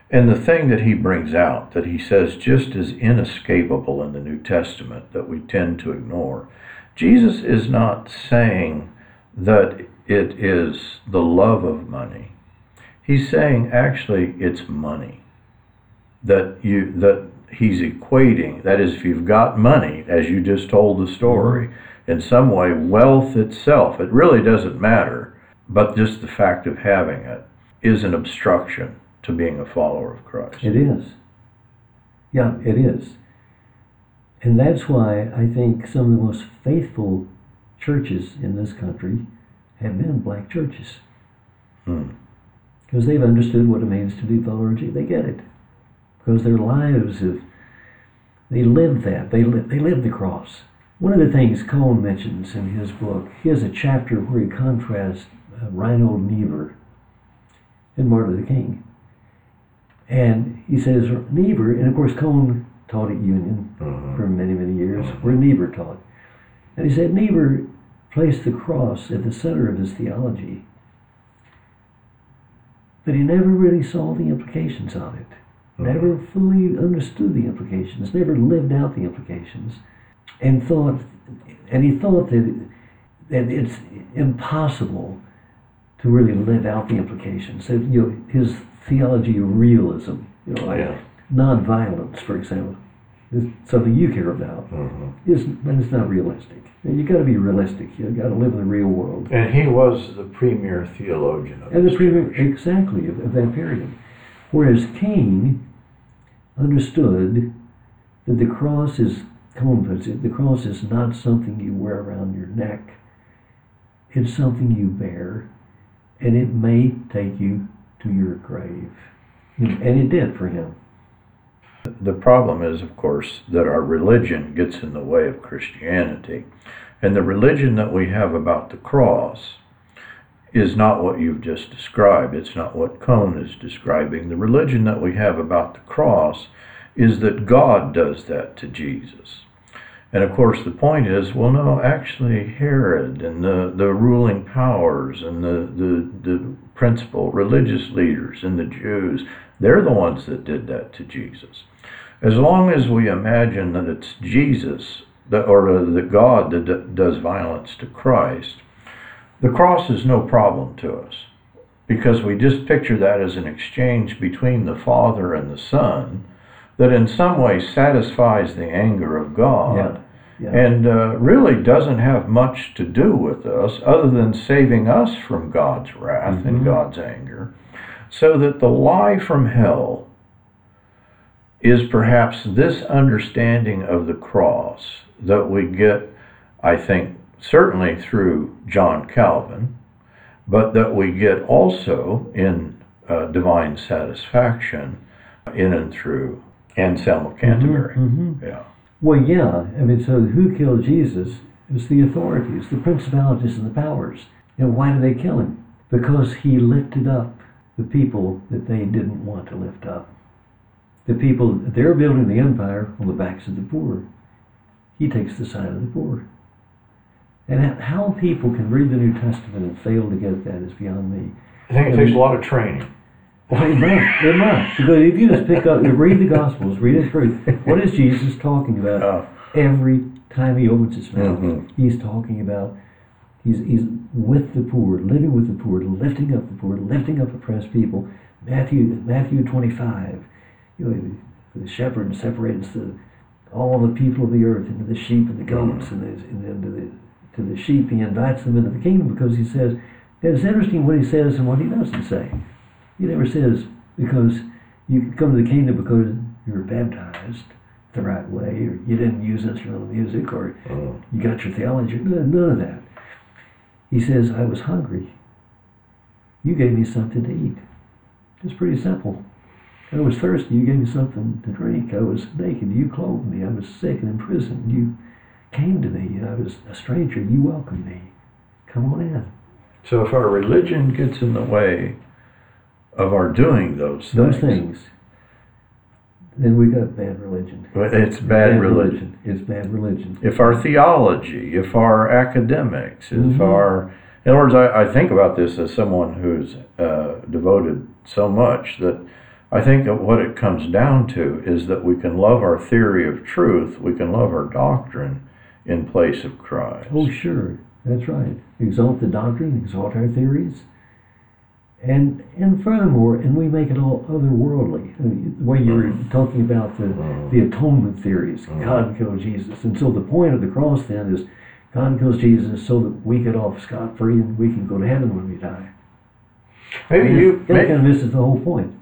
[SPEAKER 2] And the thing that he brings out, that he says just as inescapable in the New Testament that we tend to ignore, Jesus is not saying that it is the love of money. He's saying actually it's money that you that he's equating that is if you've got money as you just told the story mm-hmm. in some way wealth itself. It really doesn't matter but just the fact of having it is an obstruction to being a follower of Christ.
[SPEAKER 3] It is. Yeah it is. And that's why I think some of the most faithful churches in this country have been black churches. Hmm. because they've understood what it means to be follower of Jesus. They get it because their lives have they lived that they li- they lived the cross. One of the things Cone mentions in his book, he has a chapter where he contrasts uh, Reinhold Niebuhr and Martin Luther King, and he says Niebuhr, and of course Cone taught at Union uh-huh. for many many years, uh-huh. where Niebuhr taught, and he said Niebuhr placed the cross at the center of his theology, but he never really saw the implications of it never fully understood the implications, never lived out the implications, and thought, and he thought that, that it's impossible to really live out the implications. That, you know, his theology of realism, you know, like yeah. nonviolence, for example, is something you care about, mm-hmm. is it's not realistic. You got to be realistic. You got to live in the real world.
[SPEAKER 2] And he was the premier theologian of
[SPEAKER 3] and the premier exactly of, of that period. Whereas King understood that the cross is, the cross is not something you wear around your neck It's something you bear, and it may take you to your grave. And it did for him.
[SPEAKER 2] The problem is, of course, that our religion gets in the way of Christianity. And the religion that we have about the cross is not what you've just described. It's not what Cone is describing. The religion that we have about the cross is that God does that to Jesus. And of course, the point is, well, no, actually, Herod and the, the ruling powers and the, the, the principal religious leaders and the Jews, they're the ones that did that to Jesus. As long as we imagine that it's Jesus that, or the God that does violence to Christ, the cross is no problem to us because we just picture that as an exchange between the Father and the Son that in some way satisfies the anger of God.
[SPEAKER 3] Yeah. Yeah.
[SPEAKER 2] And uh, really doesn't have much to do with us other than saving us from God's wrath
[SPEAKER 3] Mm-hmm.
[SPEAKER 2] and God's anger. So that the lie from hell is perhaps this understanding of the cross that we get, I think, certainly through John Calvin, but that we get also in uh, divine satisfaction in and through Anselm of Canterbury.
[SPEAKER 3] Mhm.
[SPEAKER 2] Yeah.
[SPEAKER 3] Well, yeah. I mean, so who killed Jesus? It was the authorities, the principalities and the powers. And why did they kill him? Because he lifted up the people that they didn't want to lift up. The people, they're building the empire on the backs of the poor. He takes the side of the poor. And how people can read the New Testament and fail to get that is beyond me.
[SPEAKER 2] I think it takes a lot of training.
[SPEAKER 3] Well, it must. It must. Because if you just pick up, you read the Gospels, read it through. What is Jesus talking about?
[SPEAKER 2] Uh,
[SPEAKER 3] Every time he opens his mouth,
[SPEAKER 2] Mhm.
[SPEAKER 3] he's talking about he's he's with the poor, living with the poor, lifting up the poor, lifting up oppressed people. Matthew Matthew twenty five, you know, the shepherd separates the all the people of the earth into the sheep and the goats, and, the, and the to the sheep he invites them into the kingdom because he says. It's interesting what he says and what he doesn't say. He never says because you can come to the kingdom because you were baptized the right way, or you didn't use instrumental music, or
[SPEAKER 2] uh,
[SPEAKER 3] you got your theology. None, none of that. He says, I was hungry. You gave me something to eat. It's pretty simple. I was thirsty. You gave me something to drink. I was naked. You clothed me. I was sick and in prison. You came to me. you I was a stranger. You welcomed me. Come on in.
[SPEAKER 2] So if our religion gets in the way of our doing those things,
[SPEAKER 3] Those things. Then we got bad religion.
[SPEAKER 2] well, it's bad, religion.
[SPEAKER 3] It's bad religion.
[SPEAKER 2] If our theology, if our academics, if
[SPEAKER 3] Mhm.
[SPEAKER 2] our, in other words, I, I think about this as someone who's uh, devoted so much that I think that what it comes down to is that we can love our theory of truth, we can love our doctrine in place of Christ.
[SPEAKER 3] Oh, sure. That's right. Exalt the doctrine, exalt our theories. And and furthermore, and we make it all otherworldly. I mean, the way you were mm-hmm. talking about the, mm-hmm. the atonement theories, mm-hmm. God killed Jesus. And so the point of the cross then is God kills Jesus so that we get off scot free and we can go to heaven when we die.
[SPEAKER 2] Maybe
[SPEAKER 3] And
[SPEAKER 2] you,
[SPEAKER 3] that kind of misses the whole point.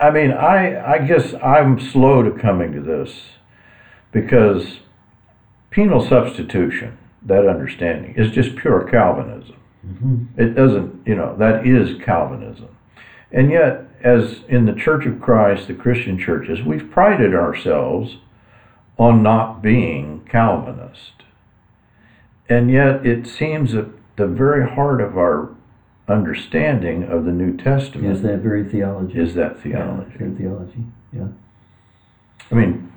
[SPEAKER 2] I mean, I, I guess I'm slow to coming to this because penal substitution, that understanding, is just pure Calvinism. Mm-hmm. It doesn't, you know, that is Calvinism. And yet, as in the Church of Christ, the Christian churches, we've prided ourselves on not being Calvinist. And yet, it seems that the very heart of our understanding of the New Testament
[SPEAKER 3] Is that very theology?
[SPEAKER 2] is that
[SPEAKER 3] Yeah,
[SPEAKER 2] theology.
[SPEAKER 3] their theology. Yeah.
[SPEAKER 2] I mean,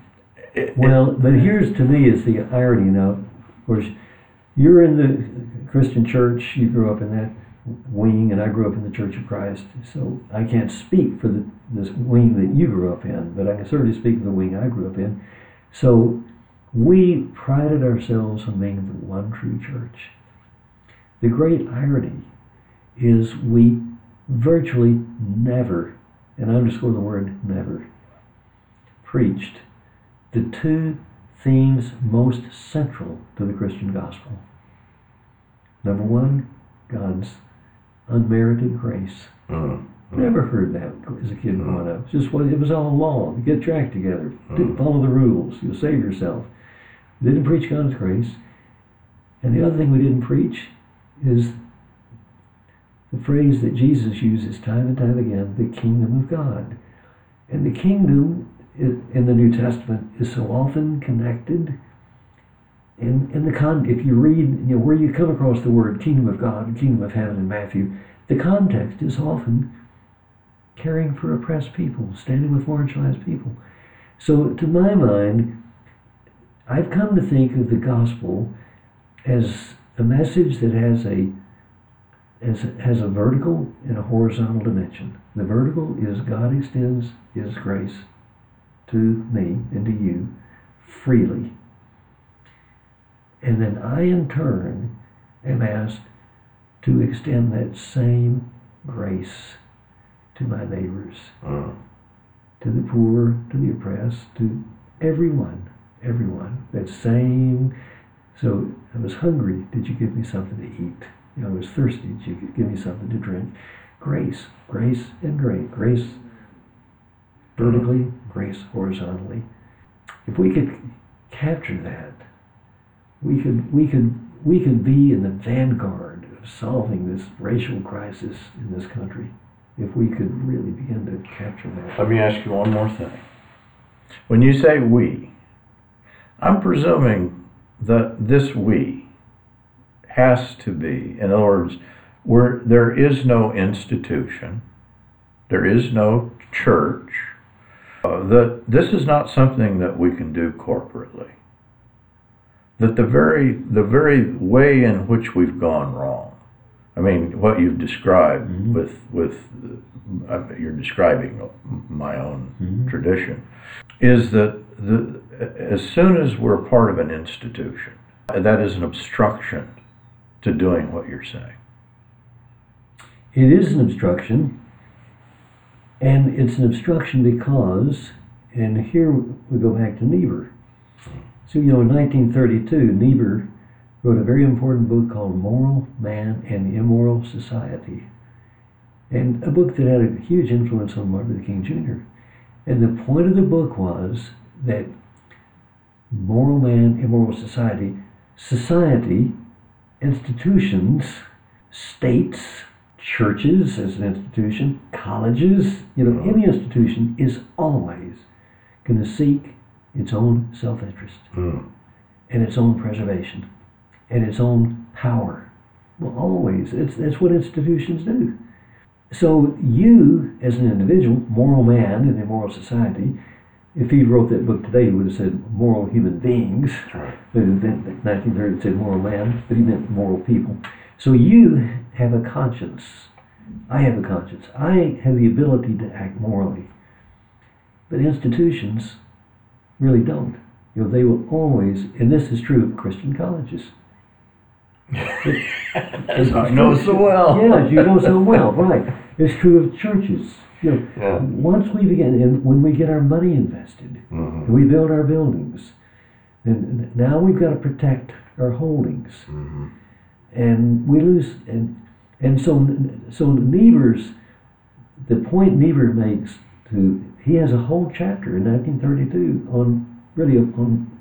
[SPEAKER 2] it,
[SPEAKER 3] Well, but here's to me is the irony now. Of course, you're in the Christian church. You grew up in that wing, and I grew up in the Church of Christ. So I can't speak for the, this wing that you grew up in, but I can certainly speak for the wing I grew up in. So we prided ourselves on being the one true church. The great irony is we virtually never, and I underscore the word never, preached the two themes most central to the Christian gospel. Number one, God's unmerited grace.
[SPEAKER 2] Mm, mm.
[SPEAKER 3] Never heard that as a kid mm. growing up. It's just what it was all law. Get your act together. Mm. Do, follow the rules. You'll save yourself. We didn't preach God's grace. And the other thing we didn't preach is the phrase that Jesus uses time and time again, the kingdom of God. And the kingdom in the New Testament is so often connected. In, in the con, if you read, you know, where you come across the word kingdom of God, kingdom of heaven in Matthew, the context is often caring for oppressed people, standing with marginalized people. So, to my mind, I've come to think of the gospel as a message that has a has, has a vertical and a horizontal dimension. The vertical is God extends His grace to me and to you freely. And then I, in turn, am asked to extend that same grace to my neighbors, mm. to the poor, to the oppressed, to everyone, everyone. That same. So I was hungry. Did you give me something to eat? You know, I was thirsty. Did you give me something to drink? Grace, grace, and grace. Grace vertically, grace horizontally. If we could capture that, we could we could we could be in the vanguard of solving this racial crisis in this country if we could really begin to capture that.
[SPEAKER 2] Let me ask you one more thing. When you say we, I'm presuming that this we has to be, in other words, where there is no institution, there is no church, uh, that this is not something that we can do corporately. That the very the very way in which we've gone wrong I mean, what you've described mm-hmm. with with uh, you're describing my own mm-hmm. tradition is that the as soon as we're part of an institution, that is an obstruction to doing what you're saying.
[SPEAKER 3] It is an obstruction, and it's an obstruction because, and here we go back to Niebuhr. So, you know, in 1932, Niebuhr wrote a very important book called Moral Man and Immoral Society, and a book that had a huge influence on Martin Luther King Jr. And the point of the book was that moral man, immoral society, society, institutions, states, churches as an institution, colleges, you know, any institution is always going to seek its own self interest mm. and its own preservation and its own power. Well, always. It's, that's what institutions do. So you, as an individual, moral man in a moral society, if he wrote that book today, he would have said moral human beings. Right. But in 1930, it said moral man, but he meant moral people. So you have a conscience. I have a conscience. I have the ability to act morally. But institutions really don't. You know, they will always, and this is true of Christian colleges.
[SPEAKER 2] As [LAUGHS] I know so well.
[SPEAKER 3] yes, you know so well, right. It's true of churches. You know, yeah. once we begin, and when we get our money invested, mm-hmm. we build our buildings, and now we've got to protect our holdings, mm-hmm. And we lose, and and so so Niebuhr's, the point Niebuhr makes to he has a whole chapter in 1932 on really on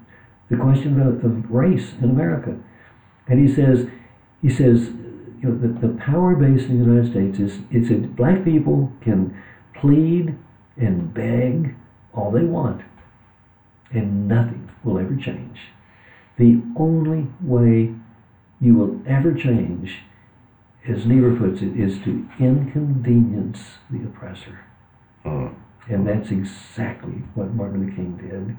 [SPEAKER 3] the question of, of race in America and he says, he says, you know, the, the power base in the United States is it's that black people can plead and beg all they want, and nothing will ever change. The only way you will ever change, as Niebuhr puts it, is to inconvenience the oppressor. Mm. And that's exactly what Martin Luther King did.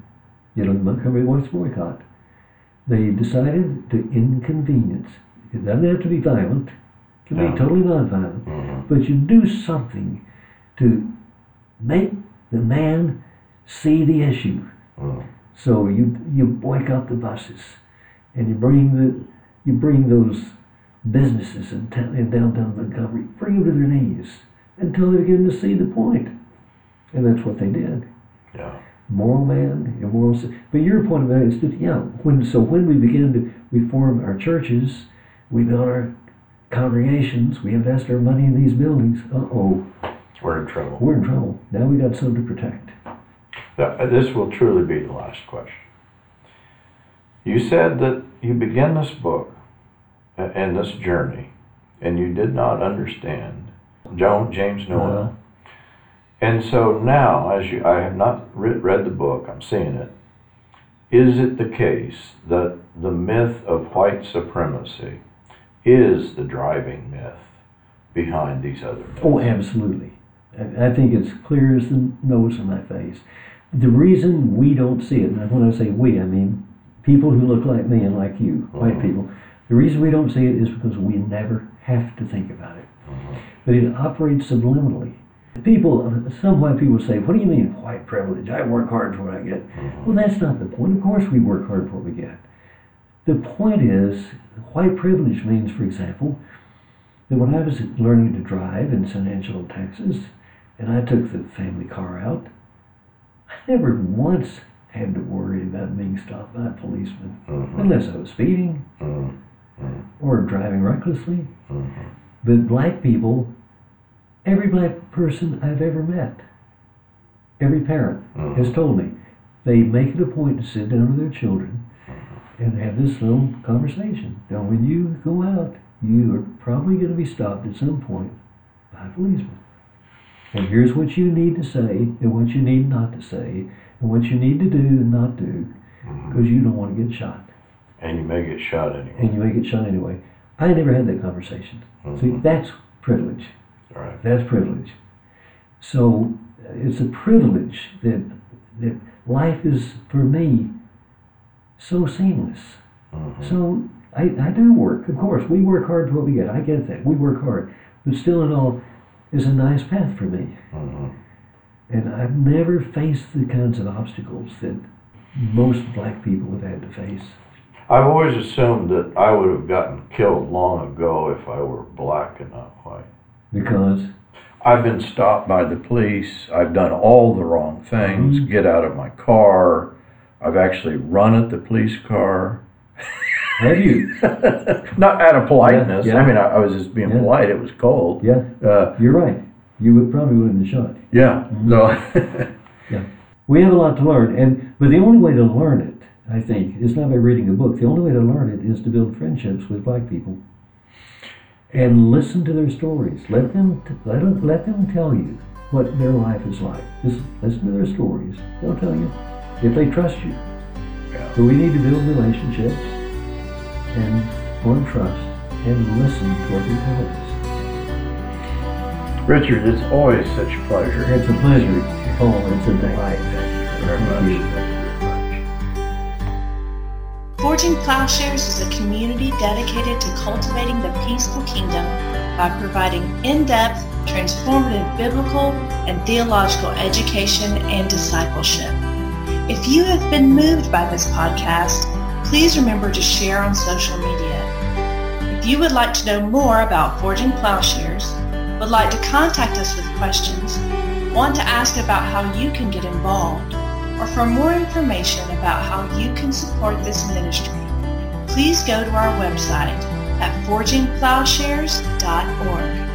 [SPEAKER 3] You know, the Montgomery Ward's boycott they decided to inconvenience. It doesn't have to be violent. It can be totally nonviolent. Mm-hmm. But you do something to make the man see the issue. Mm. So you you boycott the buses, and you bring the you bring those businesses in, downtown Montgomery, bring them to their knees until they begin to see the point. and that's what they did.
[SPEAKER 2] Yeah
[SPEAKER 3] moral man, immoral. But your point about it is that yeah, when so when we begin to we form our churches, we build our congregations, we invest our money in these buildings. Uh oh,
[SPEAKER 2] we're in trouble.
[SPEAKER 3] We're in trouble. Now we got something to protect.
[SPEAKER 2] Uh, this will truly be the last question. You said that you begin this book and this journey and you did not understand. Joan, James Noel.
[SPEAKER 3] Uh,
[SPEAKER 2] And so now, as you, I have not read, read the book, I'm seeing it. Is it the case that the myth of white supremacy is the driving myth behind these other myths?
[SPEAKER 3] Oh, absolutely. I I think it's clear as the nose on my face. The reason we don't see it, and when I say we, I mean people who look like me and like you, white
[SPEAKER 2] Mhm.
[SPEAKER 3] people. The reason we don't see it is because we never have to think about it. But it operates subliminally. People, some white people say, what do you mean white privilege? I work hard for what I get. Well, that's not the point. Of course we work hard for what we get. The point is, white privilege means, for example, that when I was learning to drive in San Angelo, Texas, and I took the family car out, I never once had to worry about being stopped by a policeman,
[SPEAKER 2] Mhm.
[SPEAKER 3] unless I was speeding
[SPEAKER 2] Mhm.
[SPEAKER 3] Or driving recklessly.
[SPEAKER 2] Mhm.
[SPEAKER 3] But black people, every black person I've ever met, every parent
[SPEAKER 2] Mhm.
[SPEAKER 3] has told me they make it a point to sit down with their children and have this little conversation. Now, when you go out, you are probably going to be stopped at some point by a policeman. And here's what you need to say and what you need not to say and what you need to do and not do because you don't want to get shot.
[SPEAKER 2] And you may get shot anyway.
[SPEAKER 3] And you may get shot anyway. I never had that conversation. See,
[SPEAKER 2] Mhm.
[SPEAKER 3] that's privilege.
[SPEAKER 2] Right.
[SPEAKER 3] That's privilege. So uh, it's a privilege that that life is for me so seamless.
[SPEAKER 2] Mhm.
[SPEAKER 3] So I, I do work, of course. We work hard for what we get. I get that. We work hard. But still in all, it's a nice path for me.
[SPEAKER 2] Mhm.
[SPEAKER 3] And I've never faced the kinds of obstacles that most black people have had to face.
[SPEAKER 2] I've always assumed that I would have gotten killed long ago if I were black and not white.
[SPEAKER 3] Because
[SPEAKER 2] I've been stopped by the police. I've done all the wrong things.
[SPEAKER 3] Mhm.
[SPEAKER 2] Get out of my car. I've actually run at the police car. [LAUGHS]
[SPEAKER 3] have you? [LAUGHS]
[SPEAKER 2] Not out of politeness.
[SPEAKER 3] Yeah, yeah.
[SPEAKER 2] I mean, I, I was just being
[SPEAKER 3] Yeah.
[SPEAKER 2] polite. It was cold.
[SPEAKER 3] Yeah,
[SPEAKER 2] Uh,
[SPEAKER 3] you're right. You would probably would have been shot.
[SPEAKER 2] yeah. So, [LAUGHS]
[SPEAKER 3] We have a lot to learn, and but the only way to learn it, I think, It's not by reading a book. The only way to learn it is to build friendships with black people and listen to their stories. Let them t- let them, let them tell you what their life is like. Just listen to their stories. They'll tell you if they trust you.
[SPEAKER 2] Yeah.
[SPEAKER 3] So we need to build relationships and form trust and listen to what they tell us.
[SPEAKER 2] Richard, it's always such a pleasure.
[SPEAKER 3] It's a pleasure, Paul. It's a delight.
[SPEAKER 2] Thank you very much.
[SPEAKER 1] Forging Plowshares is a community dedicated to cultivating the peaceful kingdom by providing in-depth, transformative biblical and theological education and discipleship. If you have been moved by this podcast, please remember to share on social media. If you would like to know more about Forging Plowshares, would like to contact us with questions, want to ask about how you can get involved, or for more information about how you can support this ministry, please go to our website at forgingplowshares.org.